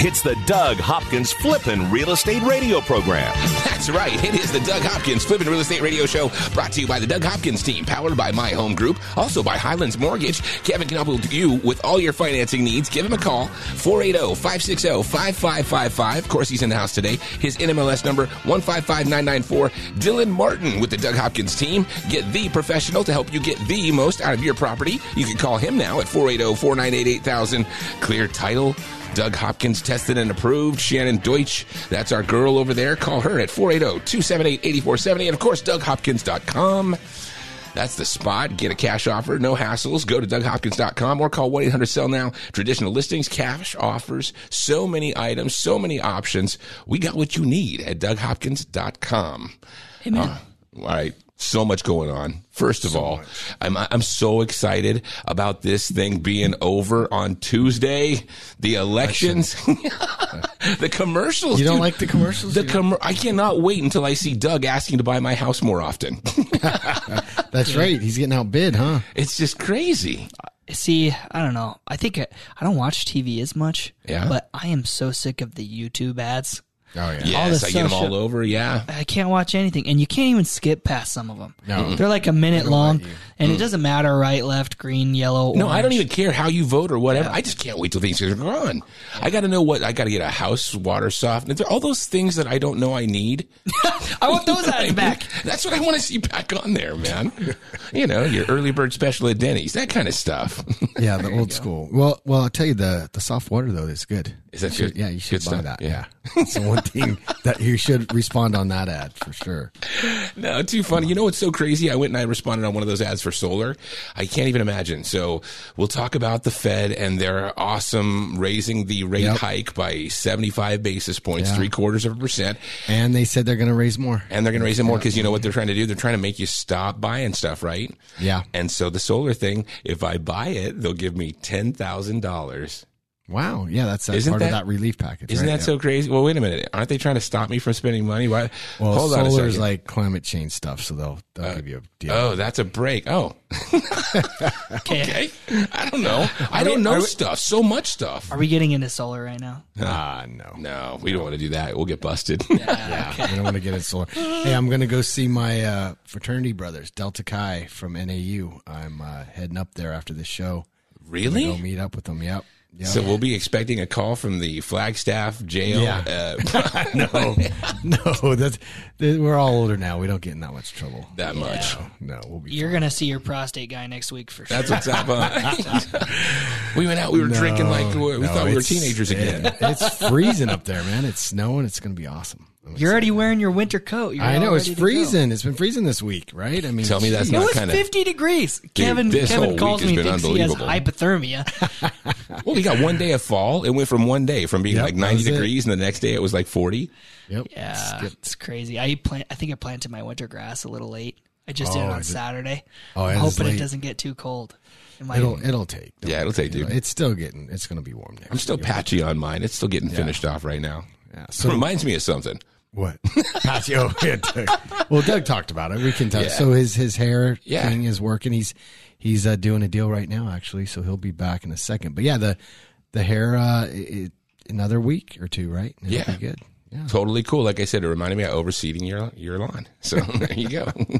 It's the Doug Hopkins Flippin' Real Estate Radio Program. That's right. It is the Doug Hopkins Flippin' Real Estate Radio Show brought to you by the Doug Hopkins team, powered by My Home Group, also by Highlands Mortgage. Kevin can help you with all your financing needs. Give him a call, 480-560-5555. Of course, he's in the house today. His NMLS number, 155994. Dylan Martin with the Doug Hopkins team. Get the professional to help you get the most out of your property. You can call him now at 480-498-8000. Clear title Doug Hopkins tested and approved. Shannon Deutsch, that's our girl over there. Call her at 480 278 8470. And of course, DougHopkins.com. That's the spot. Get a cash offer, no hassles. Go to DougHopkins.com or call 1 800 Sell Now. Traditional listings, cash offers, so many items, so many options. We got what you need at DougHopkins.com. Amen. Uh, all right. So much going on. First of all, I'm I'm so excited about this thing being over on Tuesday. The elections, the commercials. You don't dude. like the commercials? The com- I cannot wait until I see Doug asking to buy my house more often. That's right. He's getting outbid, huh? it's just crazy. See, I don't know. I think I, I don't watch TV as much. Yeah? But I am so sick of the YouTube ads. Oh yeah. Yes, the I get them all over. Yeah. I can't watch anything, and you can't even skip past some of them. No. they're like a minute long, let you. and it mm. doesn't matter right, left, green, yellow. No, I don't even care how you vote or whatever. I just can't wait till things are gone. I got to know what I got to get a house water softener. All those things that I don't know I need. I want those ads back. That's what I want to see back on there, man. you know, your early bird special at Denny's, that kind of stuff. Yeah, the old school. Well, well, I'll tell you the the soft water though is good. Is that You should- good? Yeah, you should Good buy stuff, that. yeah. Yeah, it's the one thing that you should respond on that ad for sure. No, too funny. You know what's so crazy? I went and I responded on one of those ads for solar. I can't even imagine. So we'll talk about the Fed and their awesome raising the rate Yep. hike by 75 basis points, Yeah. three quarters of a percent. And they said they're going to raise more. And they're going to raise it more because you know what they're trying to do? They're trying to make you stop buying stuff, right? Yeah. And so the solar thing, if I buy it, they'll give me $10,000. Wow. Yeah, that's, that's Isn't part of that- that relief package. Isn't right? that Yeah. so crazy? Well, wait a minute. Aren't they trying to stop me from spending money? Why? Well, Hold on a solar's second. like climate change stuff, so they'll they'll give you a deal. Oh, that's a break. Oh, Okay. okay. I don't know. I don't know stuff. So much stuff. Are we getting into solar right now? Ah, no. No, we don't want to do that. We'll get busted. Yeah, I don't want to get it solar. Hey, I'm going to go see my uh, fraternity brothers, Delta Chi from NAU. I'm uh, heading up there after this show. Really? Go really? meet up with them. Yep. Yep. So we'll be expecting a call from the Flagstaff jail. Yeah. Uh, no, no, that's that- we're all older now. We don't get in that much trouble. that much. No, we'll be. You're gonna see your prostate guy next week for sure. That's what's up. we went out. We were drinking like we No, thought we were teenagers again. it- it's freezing up there, man. It's snowing. It's going to be awesome. I'm You're already wearing your winter coat. You're I know it's ready to go. freezing. It's been freezing this week, right? I mean, Tell me that's geez. It not was kinda- 50 degrees. Kevin this whole Kevin week calls has me been thinks he has unbelievable. hypothermia. Well, we got one day of fall. It went from one day from being Yep, like that 90 was it. degrees, and the next day it was like 40. Yep. Yeah, it's crazy. I plant. I think I planted my winter grass a little late. I just did it Oh, on is it- Saturday. Oh, I'm it is hoping it late. doesn't get too cold. It might- It'll it'll take. Don't Yeah, it'll take, worry. dude. It's still getting. It's going to be warm next. I'm still year. patchy on mine. It's still getting finished off right now. Yeah. So So reminds me of something. What? Patio. Well, Doug talked about it. We can tell. Yeah. So his his hair Yeah. thing is working. He's he's uh, doing a deal right now, actually. So he'll be back in a second. But yeah, the the hair uh, it, another week or two, right? It'll Yeah. be good. Yeah. Totally cool. Like I said, it reminded me of overseeding your your lawn. So there you go.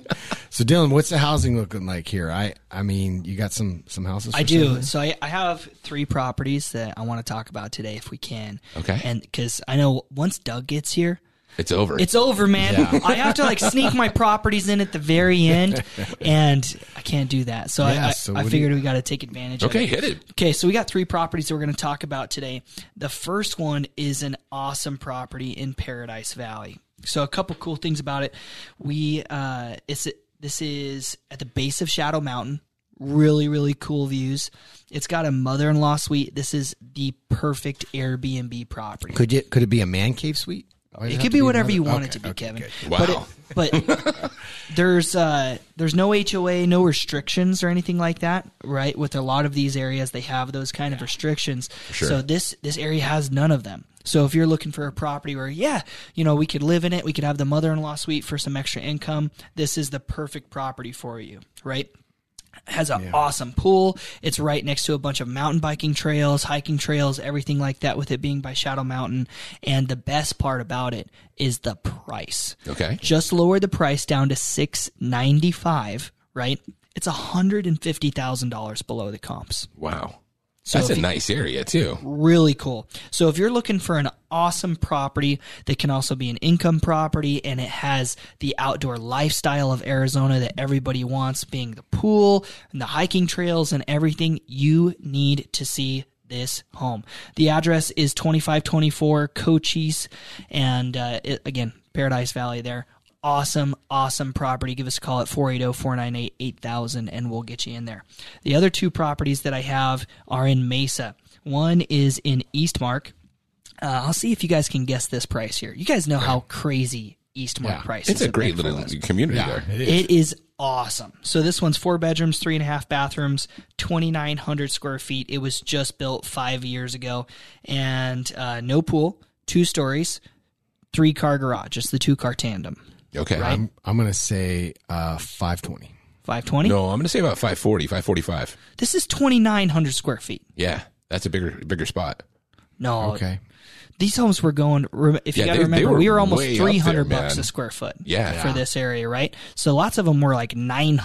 So Dylan, what's the housing looking like here? I I mean, you got some some houses. I do. sale? So I, I have three properties that I want to talk about today, if we can. Okay. And because I know once Doug gets here, It's over. it's over, man. I have to like sneak my properties in at the very end, and I can't do that. So Yeah, I, I, so I what do figured you- we got to take advantage. okay, of it. hit it. Okay, so we got three properties that we're going to talk about today. The first one is an awesome property in Paradise Valley. So a couple cool things about it. We uh it's this is at the base of Shadow Mountain. Really, really cool views. It's got a mother-in-law suite. This is the perfect Airbnb property. Could it could it be a man cave suite? Does it could to be whatever another- you want okay, it to be, okay, Kevin. good. But, it, but there's uh, there's no HOA, no restrictions or anything like that, right? With a lot of these areas, they have those kind of restrictions. Sure. So this this area has none of them. So if you're looking for a property where, yeah, you know, we could live in it, we could have the mother-in-law suite for some extra income. This is the perfect property for you, right? Has an awesome pool. It's right next to a bunch of mountain biking trails, hiking trails, everything like that with it being by Shadow Mountain. And the best part about it is the price. Okay. Just lower the price down to 695, right? It's $150,000 below the comps. Wow. So That's a you- nice area too. really cool. So if you're looking for an awesome property that can also be an income property and it has the outdoor lifestyle of Arizona that everybody wants, being the pool and the hiking trails and everything, you need to see this home. The address is 2524 Cochise and uh, it, again, Paradise Valley there. Awesome, awesome property. Give us a call at 480 498 8000 and we'll get you in there. The other two properties that I have are in Mesa. One is in Eastmark. Uh, I'll see if you guys can guess this price here. You guys know how crazy Eastmark Yeah. price It's a great little community there. it is. It is awesome. So this one's four bedrooms, three and a half bathrooms, twenty nine hundred square feet. It was just built five years ago, and uh, no pool, two stories, three car garage. It's the two car tandem. Okay. I'm I'm gonna say uh, 520. Five twenty. no, I'm going to say about 540, 545. This is twenty nine hundred square feet. Yeah. That's a bigger bigger spot. No, Okay. these homes were going. If you Yeah, got to they- they remember, were we were almost way up there, three hundred bucks a square foot. Yeah. for this area, right? So lots of them were like nine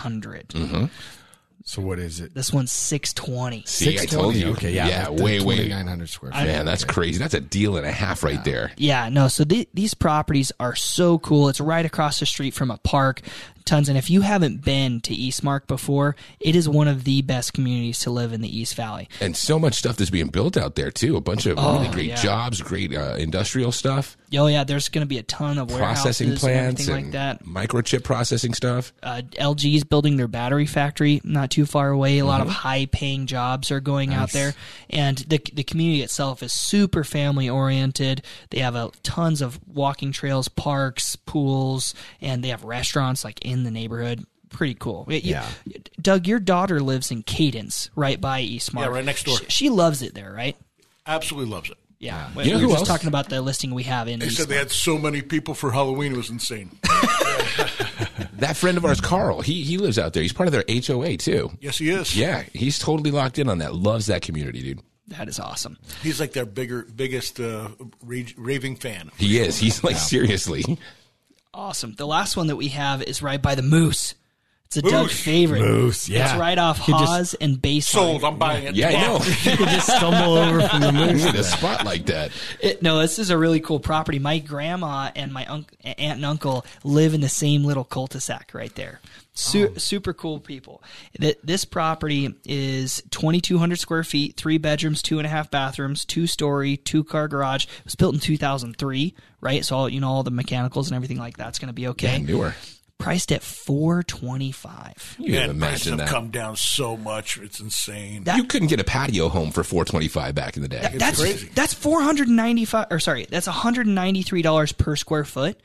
So what is it? This one's six twenty. See, I told you. Okay, yeah, Yeah, the- the way, way. 2,900 square feet. Man, that's crazy. That's a deal and a half right there. Yeah, no. So th- these properties are so cool. It's right across the street from a park. Tons. And if you haven't been to Eastmark before, it is one of the best communities to live in the East Valley. And so much stuff that's being built out there too. A bunch of really great Oh, yeah. jobs, great uh, industrial stuff, Oh yeah, there's going to be a ton of processing warehouses and plants, like that. microchip processing stuff. uh, LG's building their battery factory not too far away. A lot of mm-hmm. high paying jobs are going out there, and the the community itself is super family oriented. They have a, tons of walking trails, parks, pools, and they have restaurants like in the neighborhood. Pretty cool. Y- y- Yeah. Doug, your daughter lives in Cadence, right by Eastmark. Yeah, right next door. She, she loves it there, right? Absolutely loves it. Yeah. You know we who were just else? talking about the listing we have in. They said they had so many people for Halloween; it was insane. That friend of ours, Carl, he he lives out there. He's part of their HOA too. yes, he is. Yeah, he's totally locked in on that. Loves that community, dude. that is awesome. he's like their bigger, biggest uh, rage, raving fan. He is. He's like seriously. Awesome. The last one that we have is right by the Moose. It's a Doug favorite. Moose, yeah. It's right off You just- Hawes and Baseline. Sold. I'm buying it. Yeah, I know. You could just stumble over from the You moose. need a spot like that. It, no, this is a really cool property. My grandma and my unc aunt and uncle live in the same little cul-de-sac right there. Su- oh. Super cool people. Th- This property is 2,200 square feet, three bedrooms, two and a half bathrooms, two story, two car garage. It was built in 2003, right? So all, you know all the mechanicals and everything like that's going to be okay. Yeah, newer. Priced at 425. You can Man, imagine have that. come down so much; it's insane. That- you couldn't get a patio home for four twenty five back in the day. that's crazy. That's four hundred ninety five, or sorry, that's one hundred ninety three dollars per square foot.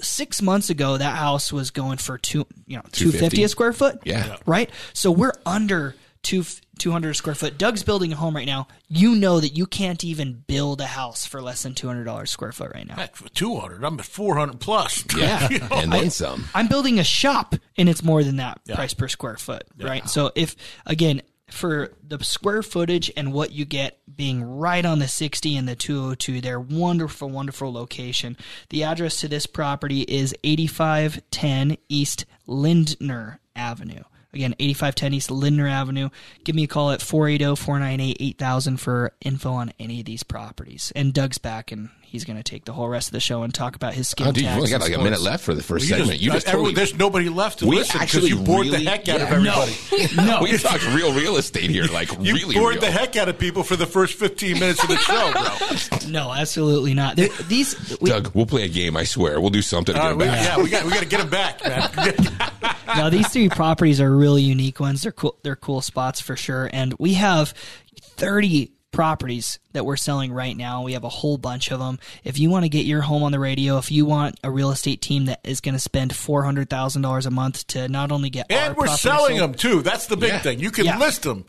Six months ago, that house was going for two, you know, two fifty a square foot. Yeah. Yeah. right. So we're under two two hundred square foot. Doug's building a home right now. You know that you can't even build a house for less than two hundred dollars square foot right now. Heck, two hundred, I'm at four hundred plus. yeah, You know? and then some. I'm building a shop and it's more than that price per square foot, right? So if again for the square footage and what you get being right on the 60 and the 202, they're wonderful, wonderful location. The address to this property is 8510 East Lindner Avenue. Again, 8510 East Lindner Avenue. Give me a call at 480 498 8000 for info on any of these properties. And Doug's back and he's going to take the whole rest of the show and talk about his skin Oh, dude, you've only got like a minute left for the first You segment. you just everyone- totally. there's nobody left to we listen because you bored really, the heck out yeah, of everybody. No. we talked real real estate here, like You really bored real. the heck out of people for the first 15 minutes of the show, bro. No, absolutely not. There- these we, Doug, we'll play a game. I swear, we'll do something to All get right, him we, back. yeah, we got we got to get them back, man. now these three properties are really unique ones. They're cool. They're cool spots for sure. And we have thirty properties that we're selling right now. We have a whole bunch of them. If you want to get your home on the radio, if you want a real estate team that is going to spend four hundred thousand dollars a month to not only get And our we're selling sold- them too. That's the big Yeah. thing. You can Yeah. list them,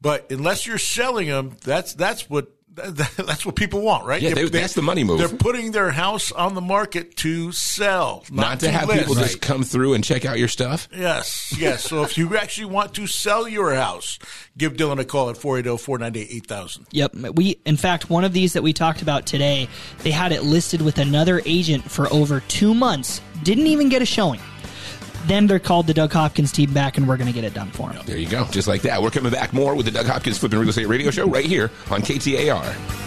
but unless you're selling them, that's that's what that's what people want, right? Yeah, they- that's the money move. They're putting their house on the market to sell, not, Not to have list. people just come through and check out your stuff. Yes, yes. So if you actually want to sell your house, give Dylan a call at oh, 480-498-8000. Yep. We, in fact, one of these that we talked about today, they had it listed with another agent for over two months. Didn't even get a showing. Then they're called the Doug Hopkins team back, and we're going to get it done for them. There you go. Just like that. We're coming back more with the Doug Hopkins Flipping Real Estate Radio Show right here on KTAR.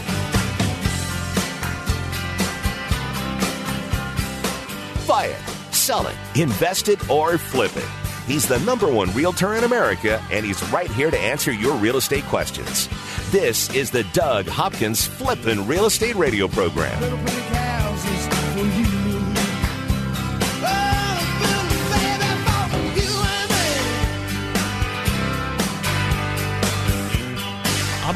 Buy it, sell it, invest it, or flip it. He's the number one realtor in America, and he's right here to answer your real estate questions. This is the Doug Hopkins Flippin' Real Estate Radio Program.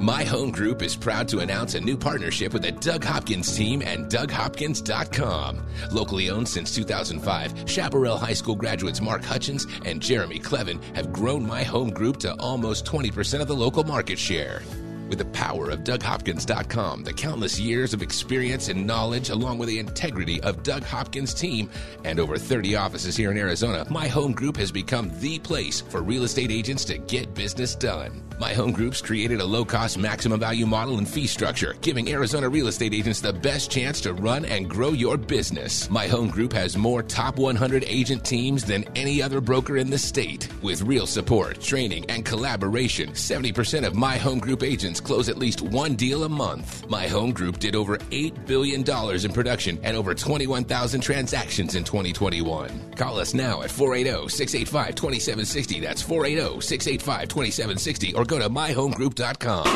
My Home Group is proud to announce a new partnership with the Doug Hopkins team and DougHopkins.com. Locally owned since 2005, Chaparral High School graduates Mark Hutchins and Jeremy Clevin have grown My Home Group to almost 20% of the local market share. With the power of DougHopkins.com, the countless years of experience and knowledge, along with the integrity of Doug Hopkins' team, and over 30 offices here in Arizona, My Home Group has become the place for real estate agents to get business done. My Home Group's created a low cost maximum value model and fee structure, giving Arizona real estate agents the best chance to run and grow your business. My Home Group has more top 100 agent teams than any other broker in the state. With real support, training, and collaboration, 70% of My Home Group agents close at least one deal a month. My Home Group did over $8 billion in production and over 21,000 transactions in 2021. Call us now at 480 685 2760. That's 480 685 2760 or go to myhomegroup.com.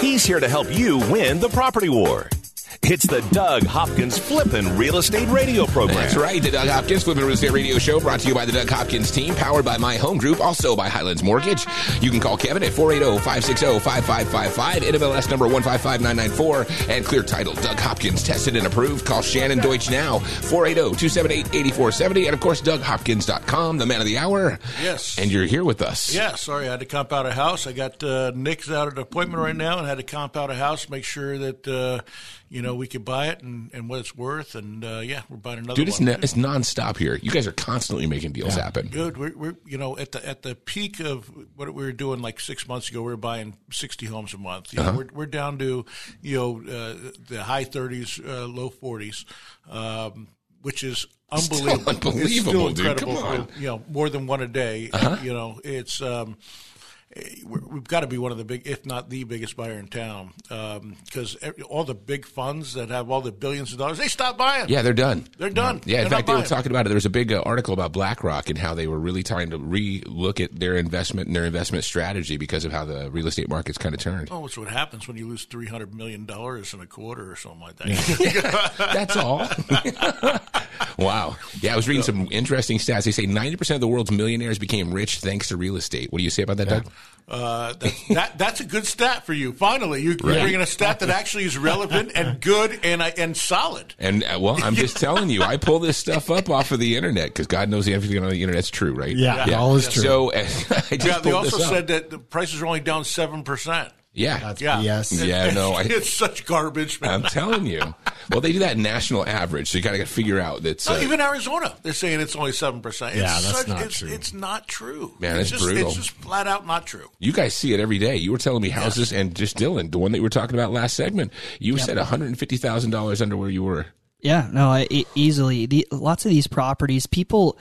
He's here to help you win the property war. It's the Doug Hopkins Flippin' Real Estate Radio Program. That's right. The Doug Hopkins Flipping Real Estate Radio Show brought to you by the Doug Hopkins team, powered by My Home Group, also by Highlands Mortgage. You can call Kevin at 480-560-5555, NMLS number 155994, and clear title. Doug Hopkins tested and approved. Call Shannon Deutsch now, 480-278-8470, and of course, DougHopkins.com, the man of the hour. Yes. And you're here with us. Yeah, sorry, I had to comp out a house. I got uh, Nick's out at an appointment right now, and had to comp out a house, make sure that uh, you know we could buy it and, and what it's worth. And uh, yeah, we're buying another Dude, it's, one. n- it's nonstop here. You guys are constantly making deals happen. Good. We're, we're you know at the at the peak of what we were doing like six months ago, we were buying sixty homes a month. You Uh-huh. we're we're down to you know uh, the high thirties, uh, low forties, um, which is Still unbelievable. It's unbelievable, still dude. incredible. Come on. you know, more than one a day. Uh-huh. You know, it's. Um, we're- We've got to be one of the big, if not the biggest buyer in town, because all the big funds that have all the billions of dollars, they stop buying. Yeah, they're done. They're done. Yeah, in They're fact, they were talking about it. There was a big uh, article about BlackRock and how they were really trying to re-look at their investment and their investment strategy because of how the real estate market's kind of turned. Oh, it's what happens when you lose three hundred million dollars in a quarter or something like that. That's all. Wow. Yeah, I was reading some interesting stats. They say 90% of the world's millionaires became rich thanks to real estate. What do you say about that, Doug? Uh, that, that that's a good stat for you. Finally, you, you're Right. bringing a stat that actually is relevant and good and uh, and solid. And uh, well, I'm just telling you, I pull this stuff up off of the internet because God knows everything on the internet's true, right? Yeah, all is true. So uh, I just Yeah, they also this up. said that the prices are only down seven percent. Yeah, That's Yeah, BS. Yeah, no, I- it's such garbage, man. I'm telling you. Well, they do that national average, so you kind of got to figure out that's. No, Uh, even Arizona, they're saying it's only seven percent. Yeah, that's not it's, true. It's not true. Man, it's it's just, brutal. It's just flat out not true. you guys see it every day. You were telling me houses, and just Dylan, the one that you were talking about last segment, you said 150 thousand dollars under where you were. Yeah, no, I, e- easily. The, lots of these properties, people,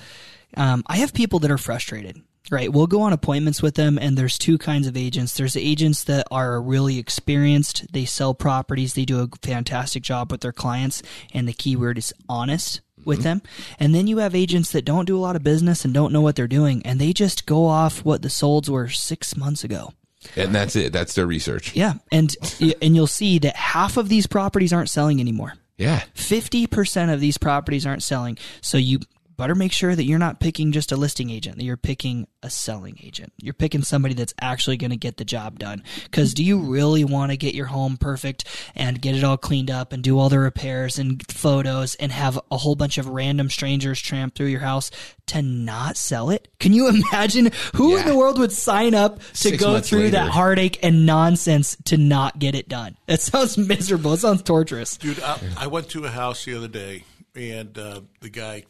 um, I have people that are frustrated. Right, we'll go on appointments with them, and there's two kinds of agents. There's agents that are really experienced. They sell properties. They do a fantastic job with their clients, and the keyword is honest with mm-hmm. them. And then you have agents that don't do a lot of business and don't know what they're doing, and they just go off what the solds were six months ago. And that's it. That's their research. Yeah, and and you'll see that half of these properties aren't selling anymore. Yeah. 50% of these properties aren't selling. So you better make sure that you're not picking just a listing agent, that you're picking a selling agent. You're picking somebody that's actually going to get the job done. Because do you really want to get your home perfect and get it all cleaned up and do all the repairs and photos and have a whole bunch of random strangers tramp through your house to not sell it? Can you imagine who in the world would sign up to Six go through later. that heartache and nonsense to not get it done? That sounds miserable. It sounds torturous. Dude, I, I went to a house the other day, and uh, the guy,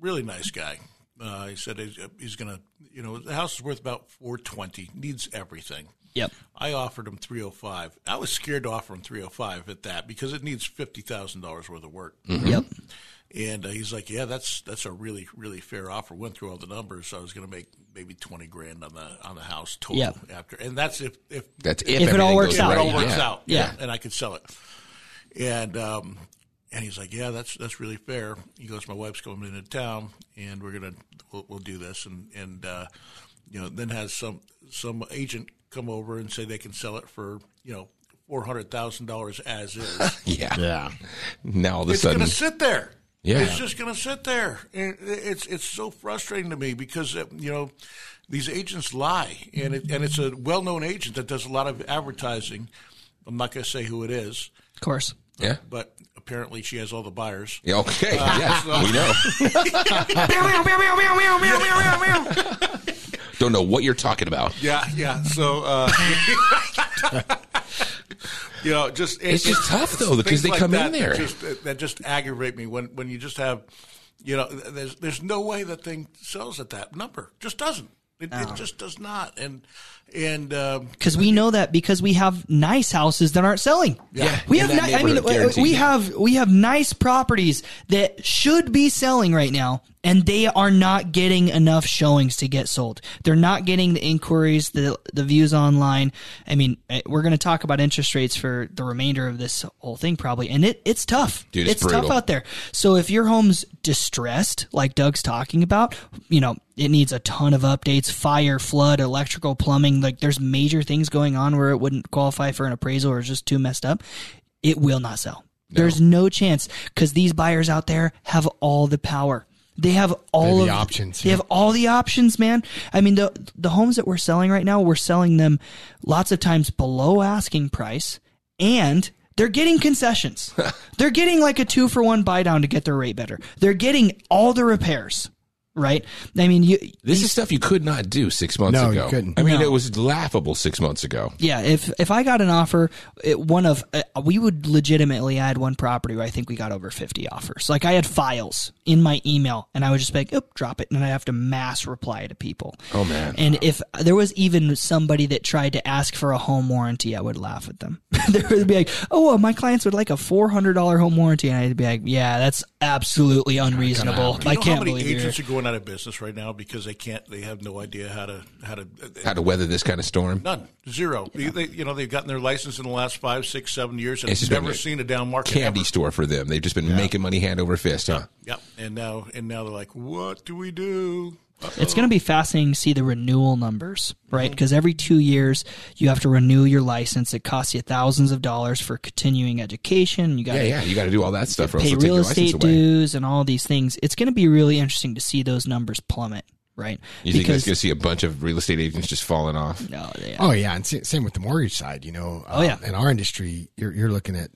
really nice guy, uh, he said he's, he's going to, you know, the house is worth about four twenty, needs everything. Yep. I offered him three hundred five. I was scared to offer him three hundred five at that because it needs fifty thousand dollars worth of work. Yep. And uh, he's like, "Yeah, that's that's a really really fair offer." Went through all the numbers. so I was going to make maybe twenty grand on the on the house total Yep. after, and that's if if That's if, If it all works goes out. it all works yeah. out. Yeah. and I could sell it. And um, and he's like, yeah, that's that's really fair. He goes, my wife's coming into town, and we're gonna we'll, we'll do this, and and uh, you know, then has some some agent come over and say they can sell it for you know four hundred thousand dollars as is. Yeah. Yeah. Now all of a it's sudden, going to sit there. Yeah. It's just going to sit there. And it's it's so frustrating to me because uh, you know these agents lie, and it, and it's a well known agent that does a lot of advertising. I'm not going to say who it is, Of course. yeah. but apparently she has all the buyers. Yeah, Okay. Uh, yes, we know. Don't know what you're talking about. Yeah, yeah. So. Uh, You know, just It's just tough, though, because they like come in there. That just, that just aggravate me when, when you just have, you know, there's there's no way that thing sells at that number. Just doesn't. It, it just does not. And and um, Because we know that because we have nice houses that aren't selling. Yeah, we have. Ni- I mean, we have we have nice properties that should be selling right now, and they are not getting enough showings to get sold. They're not getting the inquiries, the the views online. I mean, eh, we're going to talk about interest rates for the remainder of this whole thing probably, and it it's tough. Dude, it's tough out there. So if your home's distressed, like Doug's talking about, you know, it needs a ton of updates, fire, flood, electrical, plumbing, like there's major things going on where it wouldn't qualify for an appraisal or is just too messed up. It will not sell. There's no chance because these buyers out there have all the power. They have all the of options, They yeah. have all the options, man. I mean, the the homes that we're selling right now, we're selling them lots of times below asking price, and they're getting concessions. they're getting like a two for one buy down to get their rate better. They're getting all the repairs, right? I mean, you This is stuff you could not do six months No, you ago. couldn't. I mean, No. it was laughable six months ago. Yeah, if if I got an offer, it, one of uh, we would legitimately I had one property where I think we got over fifty offers. Like I had files in my email, and I would just be like, "Oop, drop it," and I have to mass reply to people. Oh, man. And if there was even somebody that tried to ask for a home warranty, I would laugh at them. they would be like, "Oh, well, my clients would like a four hundred dollar home warranty," and I'd be like, "Yeah, that's absolutely unreasonable. do I can't how many believe you're." agents are going out of business right now because they can't? They have no idea how to how to. How to weather this kind of storm. None, zero. They, they- you know, they've gotten their license in the last five, six, seven years, and It's never seen a down market. Candy ever. store for them. They've just been making money hand over fist, huh? Yep. And now, and now they're like, what do we do? It's going to be fascinating to see the renewal numbers, right? Because every two years you have to renew your license. It costs you thousands of dollars for continuing education. You got Yeah, to yeah, you got to do all that stuff. pay they'll real estate dues and all these things. It's going to be really interesting to see those numbers plummet, right? You think that's going to see a bunch of real estate agents just falling off? no, they, Oh yeah, and same with the mortgage side. You know, Oh, yeah. in our industry, you're you're looking at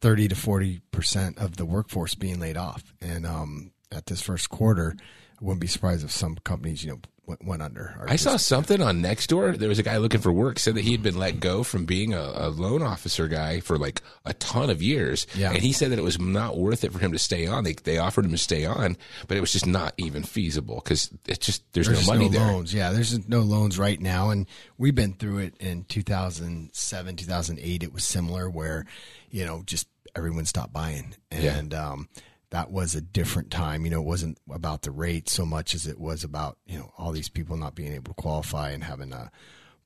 thirty to forty percent of the workforce being laid off, and um, at this first quarter, I wouldn't be surprised if some companies, you know, went, went under. I saw something on Nextdoor. There was a guy looking for work, said that he had been let go from being a, a loan officer guy for like a ton of years. Yeah. And he said that it was not worth it for him to stay on. They, they offered him to stay on, but it was just not even feasible because it's just, there's, There's no money there. loans. Yeah, there's no loans right now, and we've been through it in 2007, 2008. It was similar, where you know just everyone stopped buying, Yeah. and um, that was a different time. You know, it wasn't about the rate so much as it was about you know all these people not being able to qualify and having uh,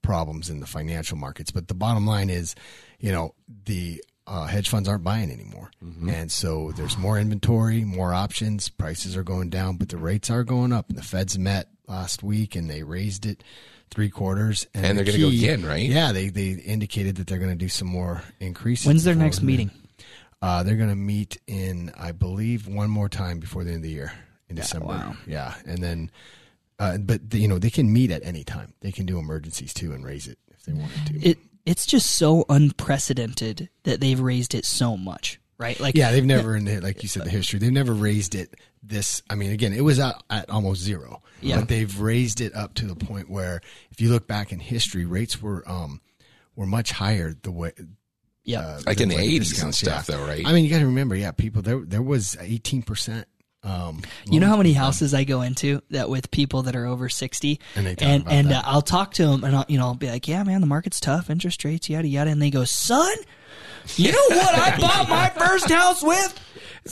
problems in the financial markets. But the bottom line is, you know, the uh, hedge funds aren't buying anymore, and so there's more inventory, more options. Prices are going down, but the rates are going up. And the Feds met last week and they raised it three quarters, And the they're gonna go again, right? Yeah, they they indicated that they're going to do some more increases. when's their next the- meeting? Uh, they're going to meet in, I believe, one more time before the end of the year in December. wow. Yeah, and then, uh, but the, you know they can meet at any time. They can do emergencies too and raise it if they wanted to. It it's just so unprecedented that they've raised it so much, right? Like Yeah, they've never in the, like you said the history. They've never raised it this. I mean, again, it was at, at almost zero. Yeah. but they've raised it up to the point where if you look back in history, rates were um were much higher. The way yeah. uh, Like in the than 80s and discounts, stuff, yeah. though, right? I mean, you got to remember, yeah, people there there was eighteen percent. Um, You know how many houses I go into that with people that are over sixty, And they talk and about and that. uh, I'll talk to them and I'll, you know I'll be like, yeah, man, the market's tough, interest rates, yada yada, and they go, son, you know what I bought my first house with?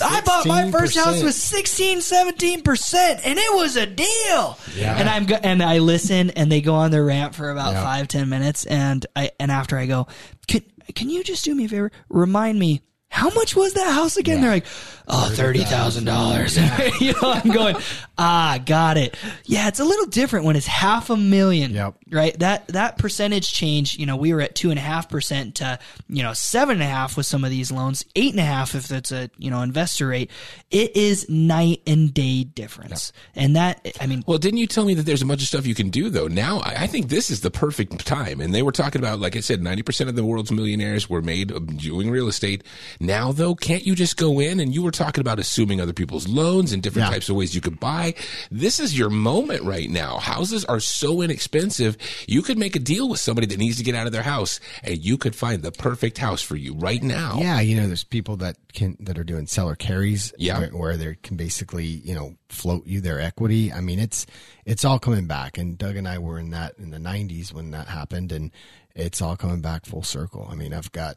I bought my first house with 16, 17 percent, and it was a deal. Yeah. And I'm go- and I listen, and they go on their rant for about Yeah. five ten minutes, and I and after I go, can can you just do me a favor, remind me. How much was that house again? They're like, oh, thirty thousand dollars. You know, I'm going, ah, got it. Yeah, it's a little different when it's half a million. Yep. Right. That that percentage change. You know, we were at two and a half percent to you know seven and a half with some of these loans, eight and a half if it's a you know investor rate. It is night and day difference, and that I mean, Well, didn't you tell me that there's a bunch of stuff you can do though? Now, I, I think this is the perfect time. And they were talking about, like I said, 90% of the world's millionaires were made doing real estate. Now, though, can't you just go in and you were talking about assuming other people's loans and different Yeah. types of ways you could buy? This is your moment right now. Houses are so inexpensive. You could make a deal with somebody that needs to get out of their house and you could find the perfect house for you right now. Yeah, you know, there's people that can that are doing seller carries, Yeah. where, where they can basically, you know, float you their equity. I mean, it's it's all coming back, and Doug and I were in that in the '90s when that happened, and it's all coming back full circle. I mean, I've got.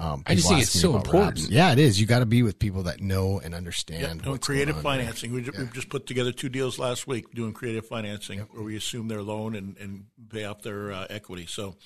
Um, I just think it's so important. wraps. Yeah, it is. You got to be with people that know and understand. Yeah, doing what's creative going on. financing. We, ju- We've just put together two deals last week doing creative financing where we assume their loan and, and pay off their uh, equity. So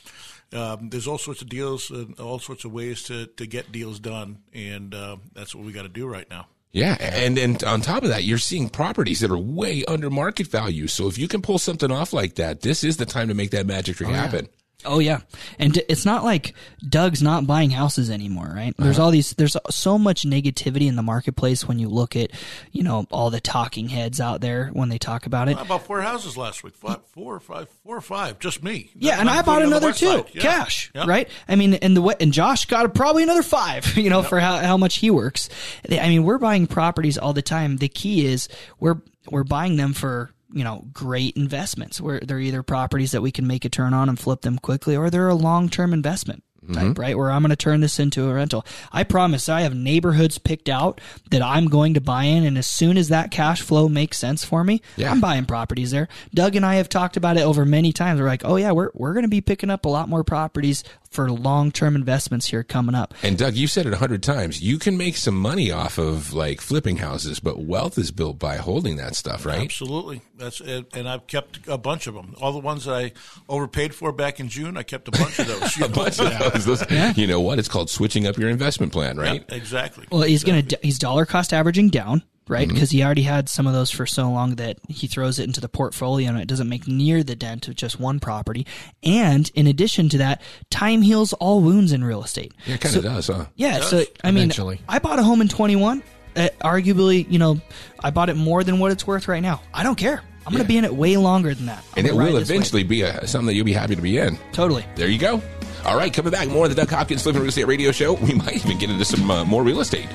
um, there's all sorts of deals, and all sorts of ways to, to get deals done, and uh, that's what we got to do right now. Yeah, and and on top of that, you're seeing properties that are way under market value. So if you can pull something off like that, this is the time to make that magic trick happen. Oh yeah, and it's not like Doug's not buying houses anymore, right? There's uh-huh. all these. There's so much negativity in the marketplace when you look at, you know, all the talking heads out there when they talk about it. I bought four houses last week, five, four or five, four or five, just me. Yeah, Not and I bought including on the another west two. Yeah. cash, Yeah. right? I mean, and the way, and Josh got probably another five, you know, for how, how much he works. I mean, we're buying properties all the time. The key is we're we're buying them for you know great investments. Where they're either properties that we can make a turn on and flip them quickly, or they're a long term investment. Type, mm-hmm. right where I'm going to turn this into a rental. I promise I have neighborhoods picked out that I'm going to buy in, and as soon as that cash flow makes sense for me, Yeah. I'm buying properties there. Doug and I have talked about it over many times. We're like, oh yeah, we're we're going to be picking up a lot more properties for long term investments here coming up. And Doug, you've said it a hundred times. You can make some money off of like flipping houses, but wealth is built by holding that stuff, right? Absolutely. That's it. And I've kept a bunch of them. All the ones that I overpaid for back in June, I kept a bunch of those. A bunch of those. Those- You know what? It's called switching up your investment plan, right? Yeah, exactly. Well, he's going to he's dollar cost averaging down, right? Because he already had some of those for so long that he throws it into the portfolio and it doesn't make near the dent of just one property. And in addition to that, time heals all wounds in real estate. Yeah, it kind of does, huh? Yeah, so I mean, Eventually. I bought a home in 21. Uh, arguably, you know, I bought it more than what it's worth right now. I don't care. I'm going to be in it way longer than that. I'm And it will this way. eventually be a, something that you'll be happy to be in. Totally. There you go. All right, coming back, more of the Doug Hopkins Flipping Real Estate Radio Show. We might even get into some uh, more real estate.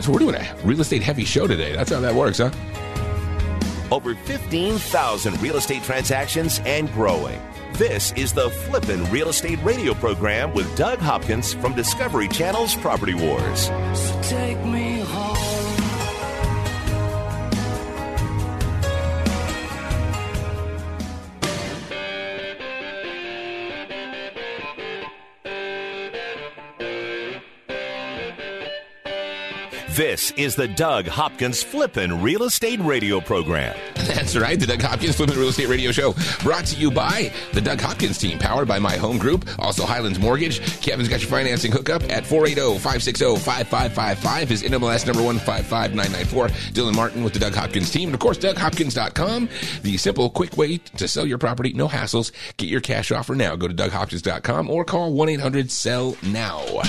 So we're doing a real estate heavy show today. That's how that works, huh? Over 15,000 real estate transactions and growing. This is the Flippin' Real Estate Radio program with Doug Hopkins from Discovery Channel's Property Wars. So Take me home. This is the Doug Hopkins Flippin' Real Estate Radio program. That's right, the Doug Hopkins Flipping Real Estate Radio Show, brought to you by the Doug Hopkins team, powered by My Home Group, also Highlands Mortgage. Kevin's got your financing hookup at 480-560-5555. His NMLS number 155994. Dylan Martin with the Doug Hopkins team. And of course, DougHopkins.com, the simple, quick way to sell your property, no hassles. Get your cash offer now. Go to DougHopkins.com or call 1-800-SELL-NOW.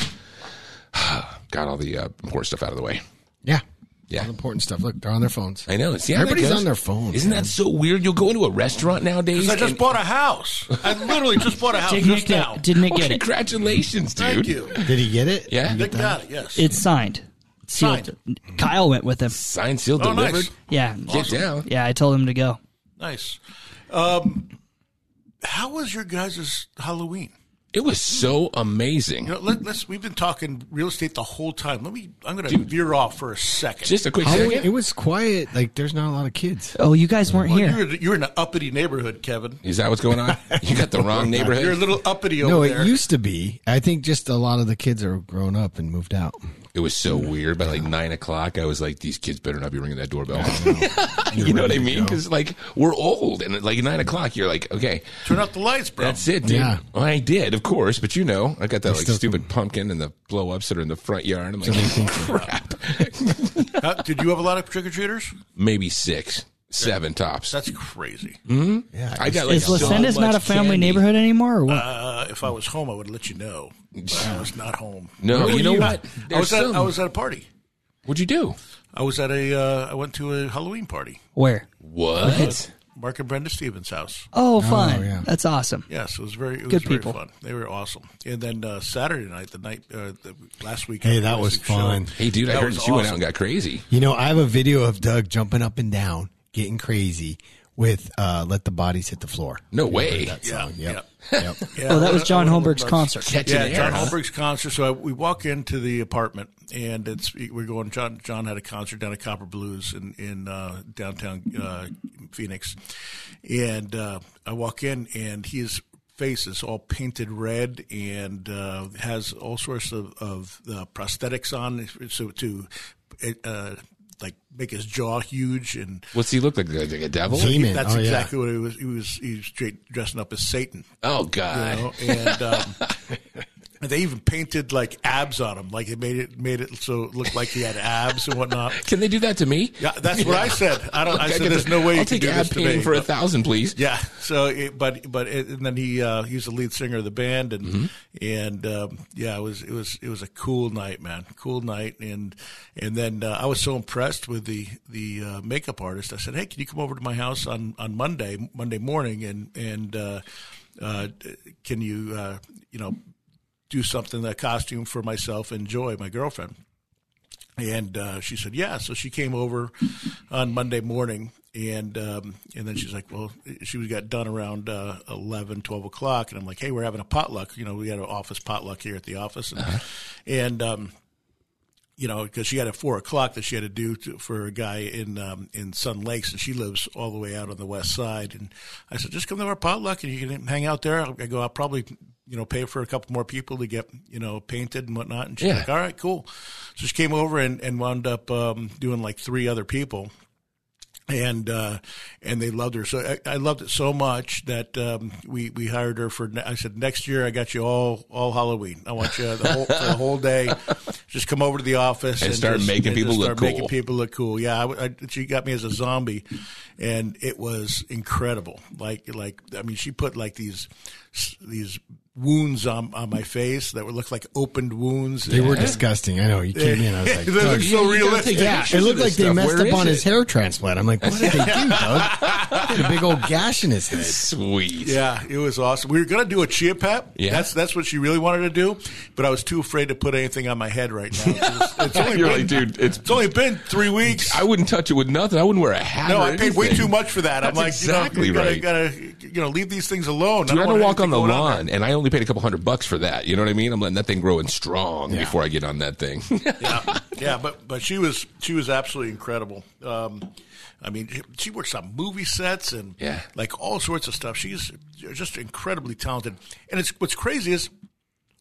got all the uh, important stuff out of the way. Yeah. Yeah. All the important stuff. Look, they're on their phones. I know. It's, yeah, Everybody's on their phone, Isn't man. that so weird? You'll go into a restaurant nowadays. I just and- bought a house. I literally just bought a house Didn't just it now. get, didn't it Oh, get it? congratulations, dude. Thank you. Did he get it? Yeah. Nick got it. Yes. It's signed. Sealed. Signed. Kyle went with him. Signed, sealed, Oh, nice. delivered. Yeah. Get down. Yeah, I told him to go. nice. Um, how was your guys' Halloween? It was so amazing. You know, let, let's. We've been talking real estate the whole time. Let me. I'm going to veer off for a second. Just a quick Halloween, second. it was quiet. Like, there's not a lot of kids. Oh, you guys weren't Well, here. you're you're in an uppity neighborhood, Kevin. Is that what's going on? You got the wrong neighborhood. You're a little uppity over No, it there. used to be. I think just a lot of the kids are grown up and moved out. It was so weird. By like nine o'clock, I was like, "These kids better not be ringing that doorbell." you know what I mean? Because like we're old, and at like nine o'clock, you're like, "Okay, Turn off the lights, bro. that's it, dude." Yeah. Well, I did, of course, but you know, I got that like still- stupid pumpkin and the blow ups that are in the front yard. I'm like, crap. How- did you have a lot of trick or treaters? Maybe six, seven tops. That's crazy. Yeah. I got like Is so Lucinda's not a family candy. neighborhood anymore, or what? Uh, if I was home, I would let you know. But I was not home. No, Where you know you? what? I There's was at I was at a party. What'd you do? I was at a. Uh, I went to a Halloween party. Where? What? Mark and Brenda Stevens' house. Oh, fun. yeah. That's awesome. Yes, it was very. It was Good very people. fun. They were awesome. And then uh, Saturday night, the night, uh, the last week. Hey, that the was show, fun. Hey, dude, I heard was that you went out and got crazy. You know, I have a video of Doug jumping up and down, getting crazy with uh, "Let the Bodies Hit the Floor." No way. That Yeah, song. Yep. yeah. yep. Yeah, Oh, that was John I Holmberg's concert. Catching Yeah, air, John? Holmberg's concert. So I, we walk into the apartment, and it's we're going. John John had a concert down at Copper Blues in in uh, downtown uh, Phoenix, and uh, I walk in, and his face is all painted red and uh, has all sorts of, of uh, prosthetics on, so to uh, like make his jaw huge and. What's he look like? Like a devil? Demon. That's Oh, yeah. exactly what he was. He was. He was straight dressing up as Satan. Oh You God. know, and um, and they even painted like abs on him, like it made it made it so it looked like he had abs and whatnot. Can they do that to me? Yeah, that's what I said. I don't. I Okay, said, get "There's the- no way I'll you can do this to me." for a thousand, please. yeah. So, it, but but it, and then he uh, he's the lead singer of the band, and Mm-hmm. and um, yeah, it was it was it was a cool night, man. Cool night, and and then uh, I was so impressed with the the uh, makeup artist. I said, "Hey, can you come over to my house on on Monday Monday morning and and uh, uh, can you uh, you know do something a costume for myself and Joy, my girlfriend?" And uh, she said, "Yeah." So she came over on Monday morning, and um, and then she's like, "Well," she got done around uh, 11, 12 o'clock, and I'm like, "Hey, we're having a potluck. You know, we had an office potluck here at the office, and and um, you know, because she had a four o'clock that she had to do to, for a guy in um, in Sun Lakes, and she lives all the way out on the west side. And I said, just come to our potluck, and you can hang out there. I go, I'll probably, you know, pay for a couple more people to get, you know, painted and whatnot. And she's Yeah. like, all right, cool. So she came over and, and wound up um, doing like three other people. and uh, and they loved her. So I, I loved it so much that um, we we hired her for. I said next year I got you all all Halloween. I want you the whole, for the whole day. Just come over to the office And start just- making and people just look start cool. Making people look cool. Yeah, I, I, she got me as a zombie, and it was incredible. Like like I mean, she put like these these wounds on on my face that would look like opened wounds. They were disgusting. I know. You came in. I was like, They look so realistic. take yeah, it looked like they stuff. messed Where up on is his hair transplant. I'm like, what did they do, Doug? He had a big old gash in his head. Sweet. Yeah, it was awesome. We were gonna do a chia pet. Yeah. that's that's what she really wanted to do, but I was too afraid to put anything on my head right now. It's, it's only You're been, like, dude, it's it's only been three weeks. I wouldn't touch it with nothing. I wouldn't wear a hat. no, or I paid way too much for that. I'm That's like, exactly you know, you right. gotta, gotta, you know, leave these things alone. Dude, I don't don't walk on the anything going lawn, and I only paid a couple hundred bucks for that. You know what I mean? I'm letting that thing grow and strong Yeah. before I get on that thing. yeah, yeah, but but she was she was absolutely incredible. Um, I mean, she works on movie sets and Yeah. like all sorts of stuff. She's just incredibly talented. And it's what's crazy is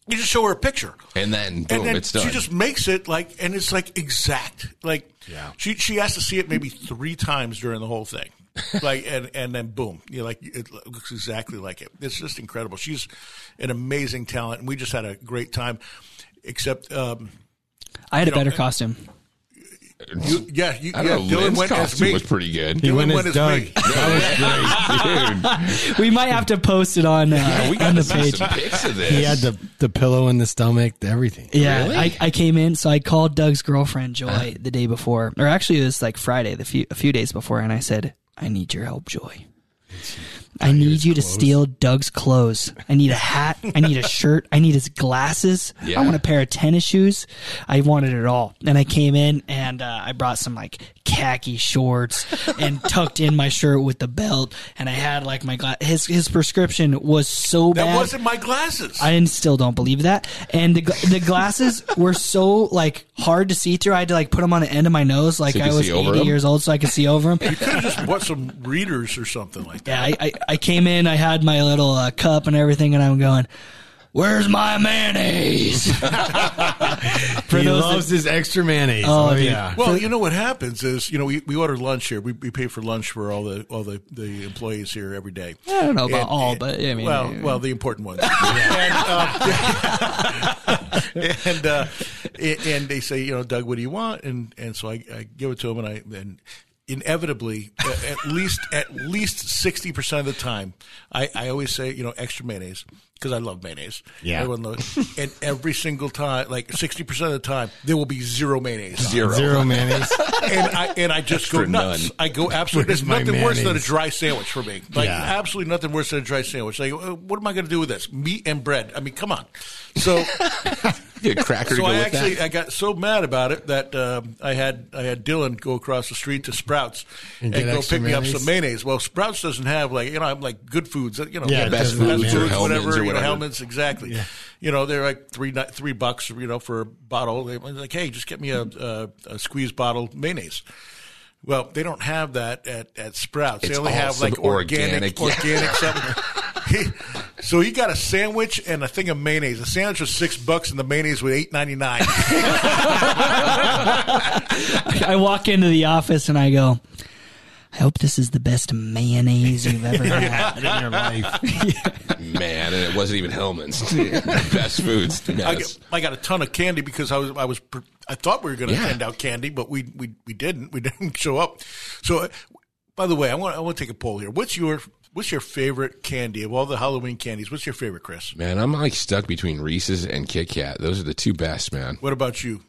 you just show her a picture. and then boom, and then it's done. she just makes it like, and it's like exact. Like, Yeah. she she has to see it maybe three times during the whole thing, like, and and then boom, you know, like it looks exactly like it. It's just incredible. She's an amazing talent, and we just had a great time. Except, um, I had a know, better costume. you, yeah, you, I yeah, don't know. Dylan Lynn's went as costume me. was pretty good. He Dylan went went as as Doug. me. Dude, We might have to post it on uh, we on the see page. some pics of this. He had the, the pillow in the stomach, the everything. Yeah, Really? I, I came in, so I called Doug's girlfriend Joy the day before, or actually it was like Friday, the few a few days before, and I said, "I need your help, Joy. I need you to steal Doug's clothes. I need a hat. I need a shirt. I need his glasses. Yeah. I want a pair of tennis shoes. I wanted it all. And I came in and uh, I brought some like khaki shorts and tucked in my shirt with the belt, and I had like my gla- his his prescription was so bad. That wasn't my glasses. I still don't believe that. And the the glasses were so like hard to see through. I had to like put them on the end of my nose, like So I was see over eighty 'em? years old, so I could see over them. you could have just bought some readers or something like that. Yeah, I, I, I came in, I had my little uh, cup and everything, and I'm going, "Where's my mayonnaise?" For he those loves his extra mayonnaise. Oh, Oh, yeah. Well, you know what happens is, you know, we, we order lunch here. We, we pay for lunch for all the all the, the employees here every day. I don't know about And- all, but I mean, well, well, the important ones. and, um, and, uh, and they say, you know, Doug, what do you want? And and so I, I give it to them, and I and inevitably, at least at least sixty percent of the time, I, I always say, you know, extra mayonnaise because I love mayonnaise. Yeah. Everyone loves, and every single time, like sixty percent of the time, there will be zero mayonnaise. on it. Zero. Zero mayonnaise. and I and I just go nuts. none. I go absolutely. Where's There's my nothing worse than a dry sandwich for me. Like Yeah. absolutely nothing worse than a dry sandwich. Like, uh, what am I going to do with this? Meat and bread. I mean, come on. So, Get a cracker to so go I with actually that. I got so mad about it that um, I had I had Dylan go across the street to Sprouts And and, go extra pick me up some mayonnaise. Well, Sprouts doesn't have like you know I'm like good foods. You know, Yeah, Best doesn't Foods or mayonnaise. Hellmann's whatever. Or You know, whatever. Hellmann's exactly. You know, they're like three three bucks. You know, for a bottle. They're like, hey, just get me a, a, a squeeze bottle of mayonnaise. Well, they don't have that at, at Sprouts. It's they only have like organic, organic, yeah. organic something. He, so he got a sandwich and a thing of mayonnaise. The sandwich was six bucks, and the mayonnaise was eight ninety nine. I walk into the office and I go, "I hope this is the best mayonnaise you've ever had." in your life. Man, and it wasn't even Hellmann's. Best foods. I got, I got a ton of candy because I was I was I thought we were going to Yeah. hand out candy, but we we we didn't. We didn't show up. So, uh, by the way, I want I want to take a poll here. What's your what's your favorite candy of all the Halloween candies? What's your favorite, Chris? Man, I'm like stuck between Reese's and Kit Kat. Those are the two best, man. What about you,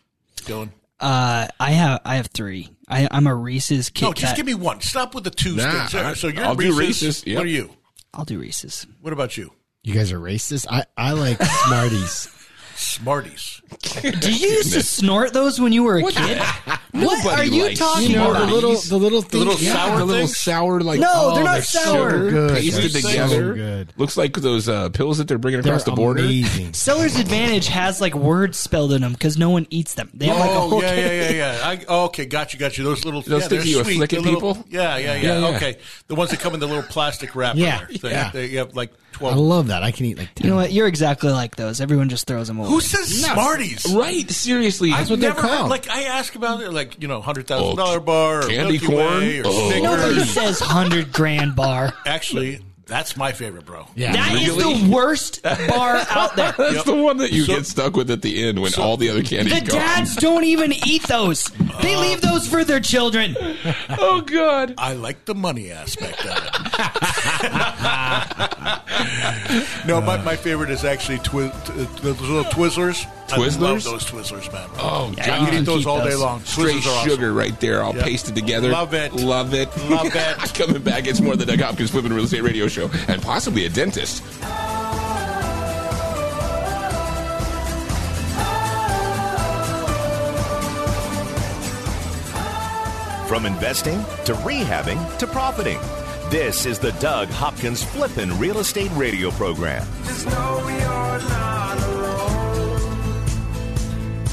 Dylan? Uh, I have I have three. I, I'm a Reese's Kit No, Kat. just give me one. Stop with the two Nah, sticks. I- So you're I'll do Reese's. Reese's, yep. What are you? I'll do Reese's. What about you? You guys are racist. I, I like Smarties. Smarties. Did you used to snort those when you were a kid? What are you talking You know the about? little the little things. little Yeah, sour the little things? sour like No, oh, they're not sour. sugar Good. pasted They're so together. good. Looks like those uh, pills that they're bringing They're across the border. amazing. Seller's Advantage has like words spelled in them because no one eats them. They have like a Oh whole yeah, yeah, yeah, yeah. I, oh, okay, got you, got you. Those little Those yeah, things they're you sweet. flick The at little- people? Yeah, yeah, yeah, Yeah, yeah. Okay, the ones that come in the little plastic wrapper. Yeah, thing. yeah. They, you have like 12. I love that. I can eat like ten. You know what? You're exactly like those. Everyone just throws them away. Who says Smarties? Right? Seriously, I've that's what never they're called. Like I ask about it, like like you know hundred thousand oh, dollar bar, or candy Milky corn? Way, or Oh. Snickers. Nobody says hundred grand bar. Actually, that's my favorite, bro. Yeah. That is Really? the worst bar out there. That's the one that you So- get stuck with at the end when all the other candy's The gone. dads don't even eat those. They uh, leave those for their children. oh God! I like the money aspect of it. No, my, my favorite is actually twi- t- the little Twizzlers. I love Twizzlers? those Twizzlers, man. Oh Yeah, God! you I can eat those all day those. long. Straight Twizzlers are awesome. sugar right there, all Yeah. pasted together. Love it. Love it. Love it. Coming back, it's more than the Doug Hopkins Flipping Real Estate Radio Show, and possibly a dentist. From investing to rehabbing to profiting. This is the Doug Hopkins Flippin' Real Estate Radio Program. Just know you're not alone.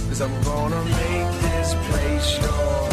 Cause I'm gonna make this place your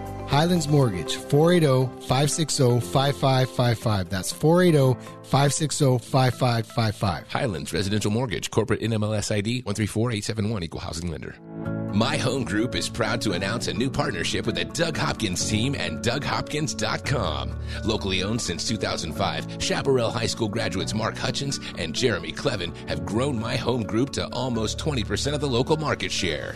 Highlands Mortgage, 480 560 5555. That's 480 560 5555. Highlands Residential Mortgage, corporate NMLS ID 134871, equal housing lender. My Home Group is proud to announce a new partnership with the Doug Hopkins team and DougHopkins.com. Locally owned since 2005, Chaparral High School graduates Mark Hutchins and Jeremy Clevin have grown My Home Group to almost 20% of the local market share.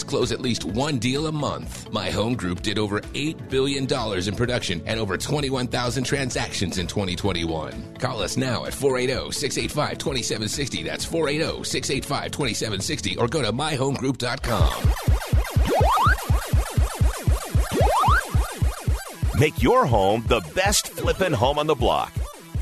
close at least one deal a month. My Home Group did over $8 billion in production and over 21,000 transactions in 2021. Call us now at 480 685 2760. That's 480 685 2760 or go to myhomegroup.com. Make your home the best flippin' home on the block.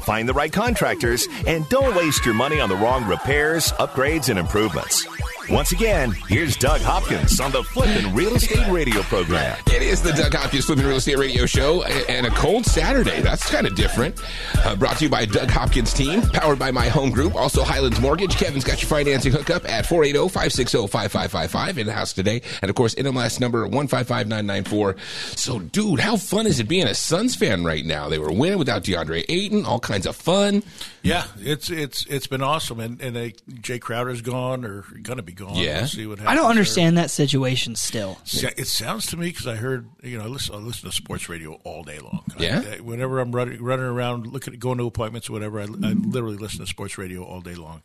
Find the right contractors and don't waste your money on the wrong repairs, upgrades, and improvements. Once again, here's Doug Hopkins on the Flippin' Real Estate Radio program. It is the Doug Hopkins Flipping Real Estate Radio Show and a cold Saturday. That's kind of different. Uh, brought to you by Doug Hopkins team, powered by my home group. Also, Highlands Mortgage. Kevin's got your financing hookup at 480-560-5555 in the house today. And of course, NMLS number 155994. So, dude, how fun is it being a Suns fan right now? They were winning without DeAndre Ayton, all kinds of fun. Yeah, it's it's it's been awesome, and and uh, Jae Crowder's gone or going to be go on Yeah. and see what happens. I don't there. understand that situation still. It sounds to me because I heard, you know, I listen, I listen to sports radio all day long. Yeah? I- whenever I'm running, running around, looking, going to appointments or whatever, I, I literally listen to sports radio all day long.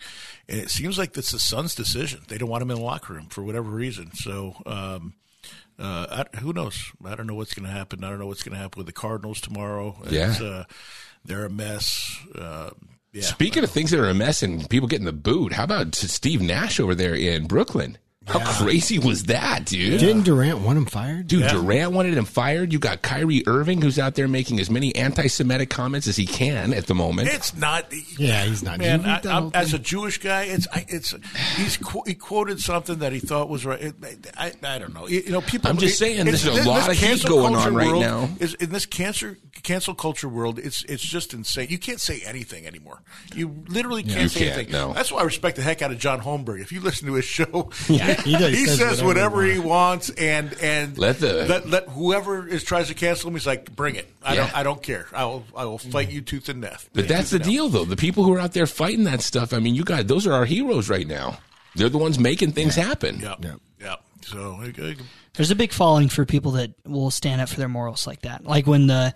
And it seems like that's the Suns' decision. They don't want him in the locker room for whatever reason. So, um, uh, I, who knows? I don't know what's going to happen. I don't know what's going to happen with the Cardinals tomorrow. Yeah. Uh, they're a mess. Uh, yeah. Speaking of things that are a mess and people getting the boot, how about Steve Nash over there in Brooklyn? How crazy was that, dude? Didn't Durant want him fired? Dude, Durant wanted him fired. You got Kyrie Irving, who's out there making as many anti-Semitic comments as he can at the moment. It's not. Yeah, he's not. Man, I, I'm, as a Jewish guy, it's I, it's he's qu- he quoted something that he thought was right. It, I, I don't know. You know, people. I'm just saying, it's- there's a this- lot this of heat going on right now. Is in this cancer cancel culture world, it's it's just insane. You can't say anything anymore. You literally can't You say can't, anything. no. That's why I respect the heck out of John Holmberg. If you listen to his show, Yeah, he does- he says says whatever whatever he he wants, and and Let the- let, let whoever is tries to cancel him, he's like, bring it. I Yeah. don't I don't care. I will I will fight you tooth and death. But that's the deal, though. The people who are out there fighting that stuff, I mean, you guys, those are our heroes right now. They're the ones making things happen. nail. Yeah, Yep. yeah. So I- I- There's a big following for people that will stand up for their morals like that. Like when the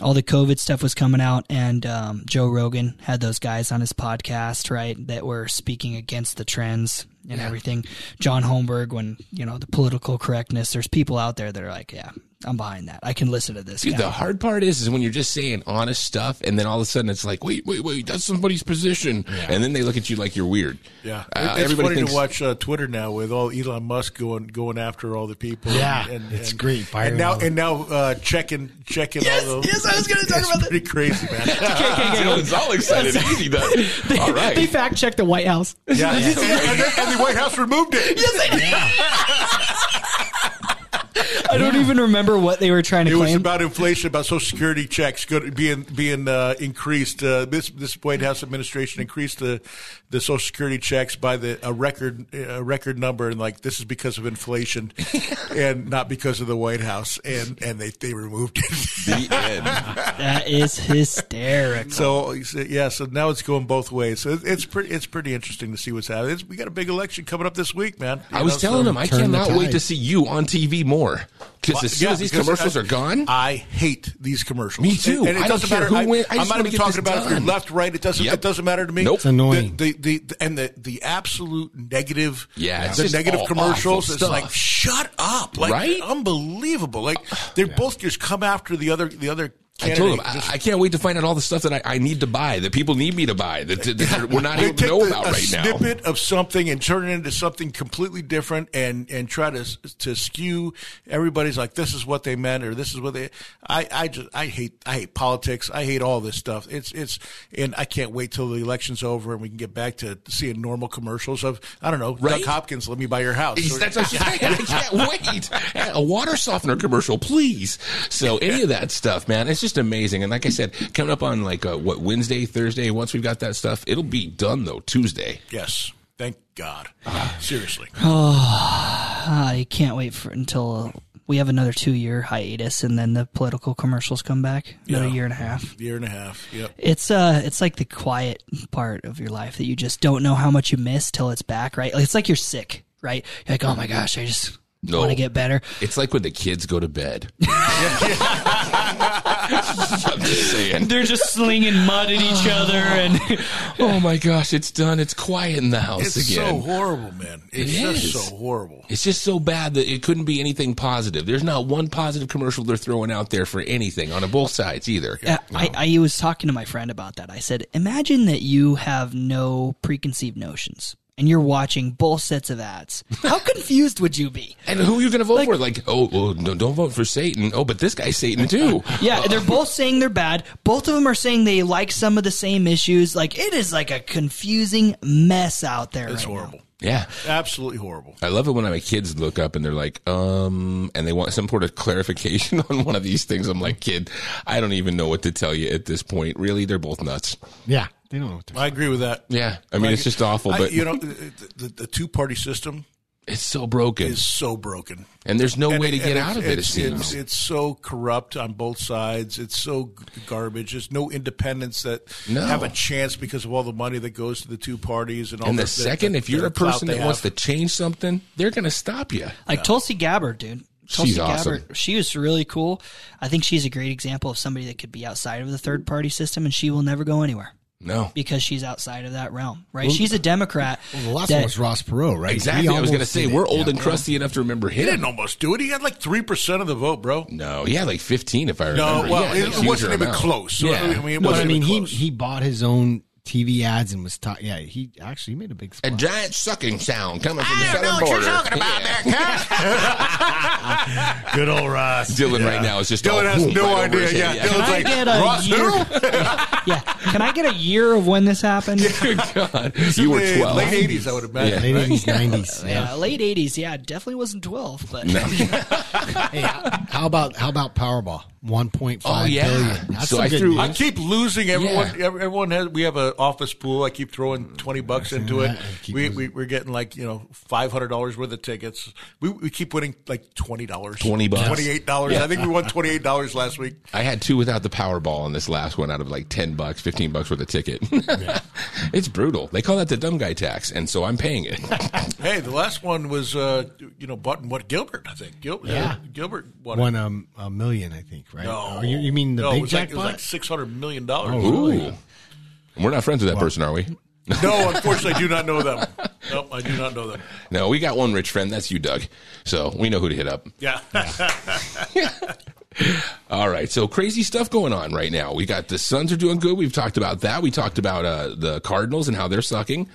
all the COVID stuff was coming out, and um, Joe Rogan had those guys on his podcast, right, that were speaking against the trends and everything. John Holmberg, when you know the political correctness, there's people out there that are like, yeah, I'm behind that. I can listen to this. Dude, guy. the hard part is, is when you're just saying honest stuff, and then all of a sudden it's like, wait, wait, wait, that's somebody's position, and then they look at you like you're weird. Yeah, Uh, it's everybody funny thinks, to watch uh, Twitter now with all Elon Musk going going after all the people. Yeah, and it's great, And now and now uh, checking checking Yes, all the. yes, I was gonna talk it's about that. Pretty crazy, man. Dylan's all excited. Easy done. they, All right. they fact checked the White House. yeah, and, and, and the, and the White House removed it. Yes, they did. I don't even remember what they were trying to do. It was about inflation, about Social Security checks go- being being uh, increased. Uh, this this White House administration increased the the Social Security checks by the a record a record number, and like this is because of inflation, and not because of the White House, and and they they removed it. The end. that is hysterical. So yeah, so now it's going both ways. So it- it's pretty it's pretty interesting to see what's happening. It's, we got a big election coming up this week, man. You I was know, telling so- him I cannot wait to see you on TV more because as soon Yeah, as these uh, commercials I- are gone, I hate these commercials. Me too. And, and it I don't doesn't care matter. who I, wins. I I'm not even talking this about if you're left, right. It doesn't. Yep. It doesn't matter to me. Nope. It's annoying. The, the, the and the the absolute negative. Yeah, it's the just negative all commercials. It's like shut up. Like Right? unbelievable. Like they both just come after the other the other. I told him I, I can't wait to find out all the stuff that I, I need to buy that people need me to buy that, that, that we're not able to know the- about a right now. snippet of something and turn it into something completely different and and try to to skew everybody's like this is what they meant or this is what they I I just I hate I hate politics I hate all this stuff it's it's and I can't wait till the election's over and we can get back to seeing normal commercials of I don't know Right? Doug Hopkins let me buy your house He's- That's what I'm saying. I can't wait. A water softener commercial, please. So any of that stuff, man, it's just amazing. And like I said, coming up on like uh, what Wednesday, Thursday. Once we've got that stuff, it'll be done though. Tuesday. yes thank God seriously I can't wait for until we have another two year hiatus, and then the political commercials come back. Another Yeah. year and a half. year and a half yep It's uh, it's like the quiet part of your life that you just don't know how much you miss till it's back. Right? Like, It's like you're sick. Right? You're like, oh my gosh, I just No. want to get better. It's like when the kids go to bed. I'm just saying. They're just slinging mud at each other, and Oh my gosh, it's done. It's quiet in the house it's again. so horrible man it's It just is. so horrible It's just so bad that it couldn't be anything positive. There's not one positive commercial they're throwing out there for anything on both sides either. Uh, I, I was talking to my friend about that. I said, imagine that you have no preconceived notions and you're watching both sets of ads. How confused would you be? And who are you going to vote for? Like, oh, well, no, don't vote for Satan. Oh, but this guy's Satan too. Yeah, they're both saying they're bad. Both of them are saying they like some of the same issues. Like it is like a confusing mess out there. it's right now. horrible Yeah. absolutely horrible I love it when my kids look up and they're like, um, and they want some sort of clarification on one of these things. I'm like, kid, I don't even know what to tell you at this point. Really, they're both nuts. Yeah, they don't know what they're. I agree with that Yeah. I mean, it's just awful, I- but you know, the, the, the two party system It's so broken, is so broken. and there's no And way to get out of it. It It's, seems. it's, it's so corrupt on both sides. It's so g- garbage. There's no independents that No. have a chance because of all the money that goes to the two parties and all. and the, the, second, the- if you're a person that wants to change something, they're going to stop you. Like Tulsi Gabbard, dude. Tulsi She's awesome. Gabbard, she was really cool. I think she's a great example of somebody that could be outside of the third party system, and she will never go anywhere No, because she's outside of that realm, right? she's a Democrat. Well, the last that- one was Ross Perot, right? exactly. I was going to say we're old Yeah. and crusty enough to remember he didn't almost do it. He had like three percent of the vote, bro. No, he had like 15, if I remember. No, remember. well, Yeah, it, it wasn't even amount. close. So, Yeah. I mean, it No, wasn't I mean even he he bought his own TV ads and was ta- yeah he actually made a big A giant sucking sound coming from the southern border. Yeah. About, Good old Ross. Dylan right now is just Dylan all has no right idea. his Yeah, head. Dylan's like Ross who? yeah. Can I get a year of when this happened? God, you were 12. late eighties, I would imagine. Yeah. Late eighties, nineties. Yeah, late '80s. Yeah, definitely wasn't 12, but Hey, how about how about Powerball? One point Oh, five yeah. billion. That's So I good threw- I keep losing. Everyone, Yeah. everyone has. We have an office pool. I keep throwing twenty bucks into it. that and We, losing. we we're getting like you know five hundred dollars worth of tickets. We we keep winning like twenty dollars, 20 bucks. twenty eight dollars. I think we won twenty eight dollars last week. I had two without the Powerball on this last one out of like 10 bucks, 15 bucks worth of ticket. it's brutal. They call that the dumb guy tax, and so I'm paying it. Hey, the last one was uh, you know button what Gilbert I think Gil- Yeah. Gilbert won. It. One um, a million, I think, right? No, Oh, you, you mean the no, it big was like, it jackpot? was like six hundred million dollars. Ooh. And we're not friends with that person, are we? No, unfortunately, I do not know them. Nope, I do not know them. No, we got one rich friend. That's you, Doug. So we know who to hit up. Yeah, All right. So crazy stuff going on right now. We got the Suns are doing good. We've talked about that. We talked about uh, the Cardinals and how they're sucking.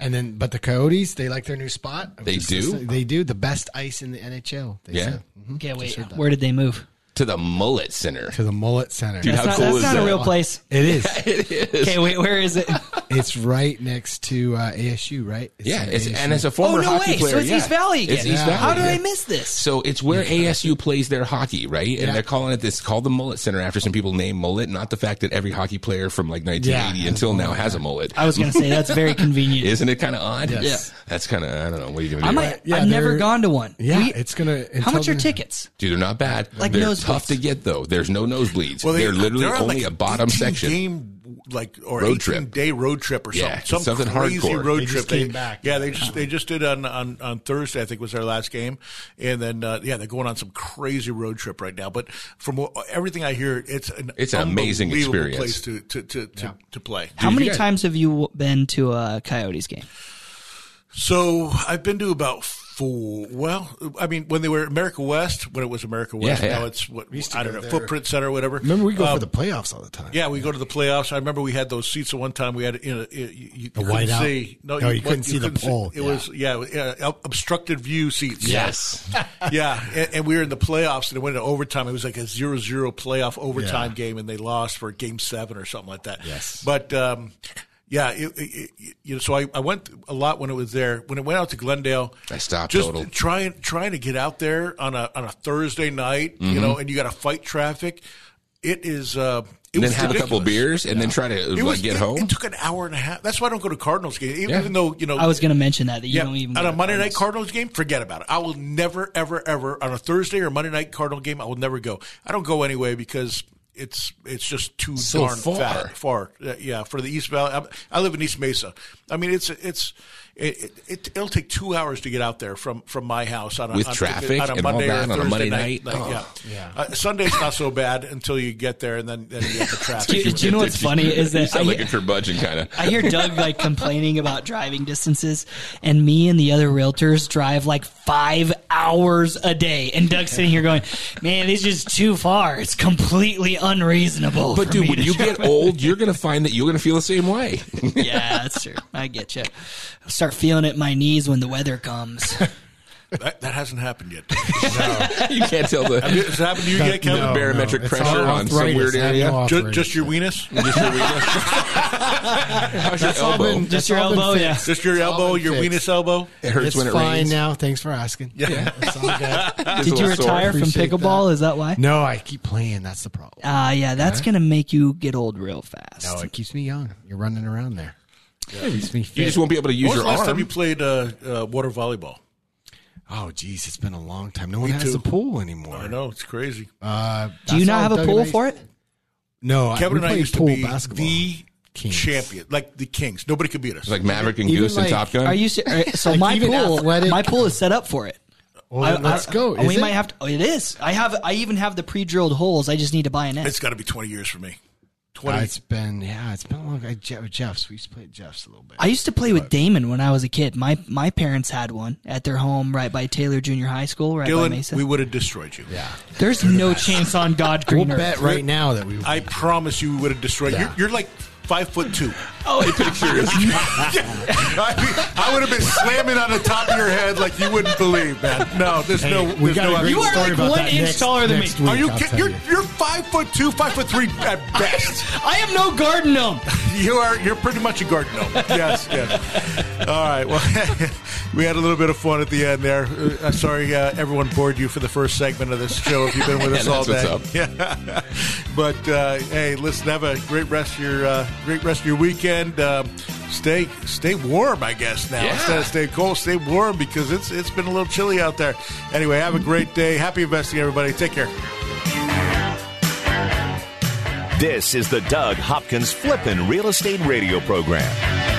And then, but the Coyotes, they like their new spot. They Just- do? They do the best ice in the NHL. They Yeah. said. Mm-hmm. okay. Wait, where did they move? To the Mullett Center. to the Mullett Center. Dude, That's how not, cool that's is not a real place. It is. it is. Okay, wait, where is it? it's right next to uh, ASU, right? It's Yeah, in it's, ASU. and as a former oh no hockey way! player, so it's yeah. East Valley again. It's East Valley. How did yeah. I miss this? So it's where ASU plays their hockey, right? And Yeah. they're calling it this called the Mullett Center after some people named Mullett, not the fact that every hockey player from like 1980 Yeah. until now has a mullet. I was going to say that's very convenient. Isn't it kind of odd? Yes. Yeah. That's kind of I don't know. What are you I gonna do? might. Yeah, I've never gone to one. Yeah, We- it's gonna. how much are tickets? Dude, they're not bad. Like they're nosebleeds. tough to get though. There's no nosebleeds. Well, they, they're literally they're only like a bottom section. game like or Road 18 trip. day road trip or something. Yeah, Some something crazy hardcore. road They trip. just they, came back. Yeah, they just they just did on on, on Thursday. I think was their last game, and then uh, yeah, they're going on some crazy road trip right now. But from everything I hear, it's an It's an amazing experience. place to to to, to, to play. How many times have you been to a Coyotes game? So I've been to about four. Well, I mean, when they were America West, when it was America West, Yeah, yeah. now it's what used to I don't know, there. Footprint Center, or whatever. Remember, we go Um, for the playoffs all the time. Yeah, we go to the playoffs. I remember we had those seats at one time. We had you know, you, you, you couldn't see. No, you couldn't see the pole. It Yeah. was yeah, yeah, obstructed view seats. Yes. yeah, and, and we were in the playoffs, and it went into overtime. It was like a 0-0 playoff overtime Yeah. game, and they lost for game seven or something like that. Yes. but. um yeah, it, it, it- you know, so I, I went a lot when it was there. When it went out to Glendale, I stopped just total. trying trying to get out there on a on a Thursday night, Mm-hmm. you know, and you got to fight traffic. It is. Uh, it And then was have a couple ridiculous. beers and then try to like was, get it, home. It took an hour and a half. That's why I don't go to Cardinals game, even, Yeah. even though you know. I was going to mention that that you yeah, don't even on a to Monday night Cardinals. Cardinals game, forget about it. I will never, ever, ever on a Thursday or Monday night Cardinal game. I will never go. I don't go anyway because it's it's just too So darn far. fat, far. Yeah, for the East Valley. I'm, I live in East Mesa. I mean, it's it's. It, it, it'll take two hours to get out there from, from my house on a, With on, traffic on a and all Monday or that on a Thursday Monday night. night? Like, Oh. yeah, Uh, Sunday's not so bad until you get there, and then, then you get the traffic. Do you, do you know what's funny is you that I, sound like a hear- curmudgeon kind of. I hear Doug like complaining about driving distances, and me and the other realtors drive like five hours a day, and Doug's sitting here going, "Man, it's just too far. It's completely unreasonable." But for dude, me when you drive." get old, you're gonna find that you're gonna feel the same way. yeah, that's true. I get you. I'll start feeling it in my knees when the weather comes. that, that hasn't happened yet. you can't tell the Has it happened to you yet, Kevin? No. barometric it's pressure on some weird area. no Just, just your weenus? Just your weakness. How's your elbow? been- Just your elbow, yeah. Just your It's elbow, your fixed. weenus elbow? It hurts It's when it fine rains. now. Thanks for asking. Yeah, it's all good. Did you retire from pickleball? Is that why? No, I keep playing. That's the problem. Ah, yeah, that's gonna make you get old real fast. No, it keeps me young. You're running around there. It keeps me You just won't be able to use When was your the last arm. time you played uh, uh, water volleyball? Oh, geez, it's been a long time. No one Me has too. a pool anymore. I know it's crazy. Uh, Do you not have a pool for it? No, Kevin we and I played used to pool be basketball. the Kings. champion, like the Kings. Nobody could beat us. Like Maverick and Even Goose and Top Gun. Are you se- uh, so Like my even pool? athletic- My pool is set up for it. Well, I- let's I- go. oh, we Is might have to. Oh, it is. I have. I even have the pre-drilled holes. I just need to buy a net. it's got to be twenty years for me. Uh, it's been yeah, it's been a long. I, Je- Jeff's. We used to play at Jeff's a little bit. I used to play with Damon when I was a kid. My my parents had one at their home right by Taylor Junior High School, right by Dylan, Mesa. we would have destroyed you. yeah, There's no chance on God's we'll earth. bet right now that we. I promise you, we would have destroyed. Yeah. You're, you're like five foot two. Oh, I picture it. I, I would have been slamming on the top of your head like you wouldn't believe, man. No, there's Hey, no. we there's got no a great You are story like about one that inch next, taller than next me. Week, Are you I'll kidding? You're, you're five foot two, five foot three at best. I am no garden gnome. You are. You're pretty much a garden gnome. Yes, yes. All right. Well, we had a little bit of fun at the end there. Uh, sorry, uh, everyone bored you for the first segment of this show. If you've been with us Yeah, all that's day, what's yeah. but uh, hey, listen, have a great rest of your uh, great rest of your weekend. Um, stay stay warm, I guess. Now Yeah. instead of stay cold, stay warm because it's it's been a little chilly out there. Anyway, have a great day. Happy investing, everybody. Take care. This is the Doug Hopkins Flippin' Real Estate Radio Program.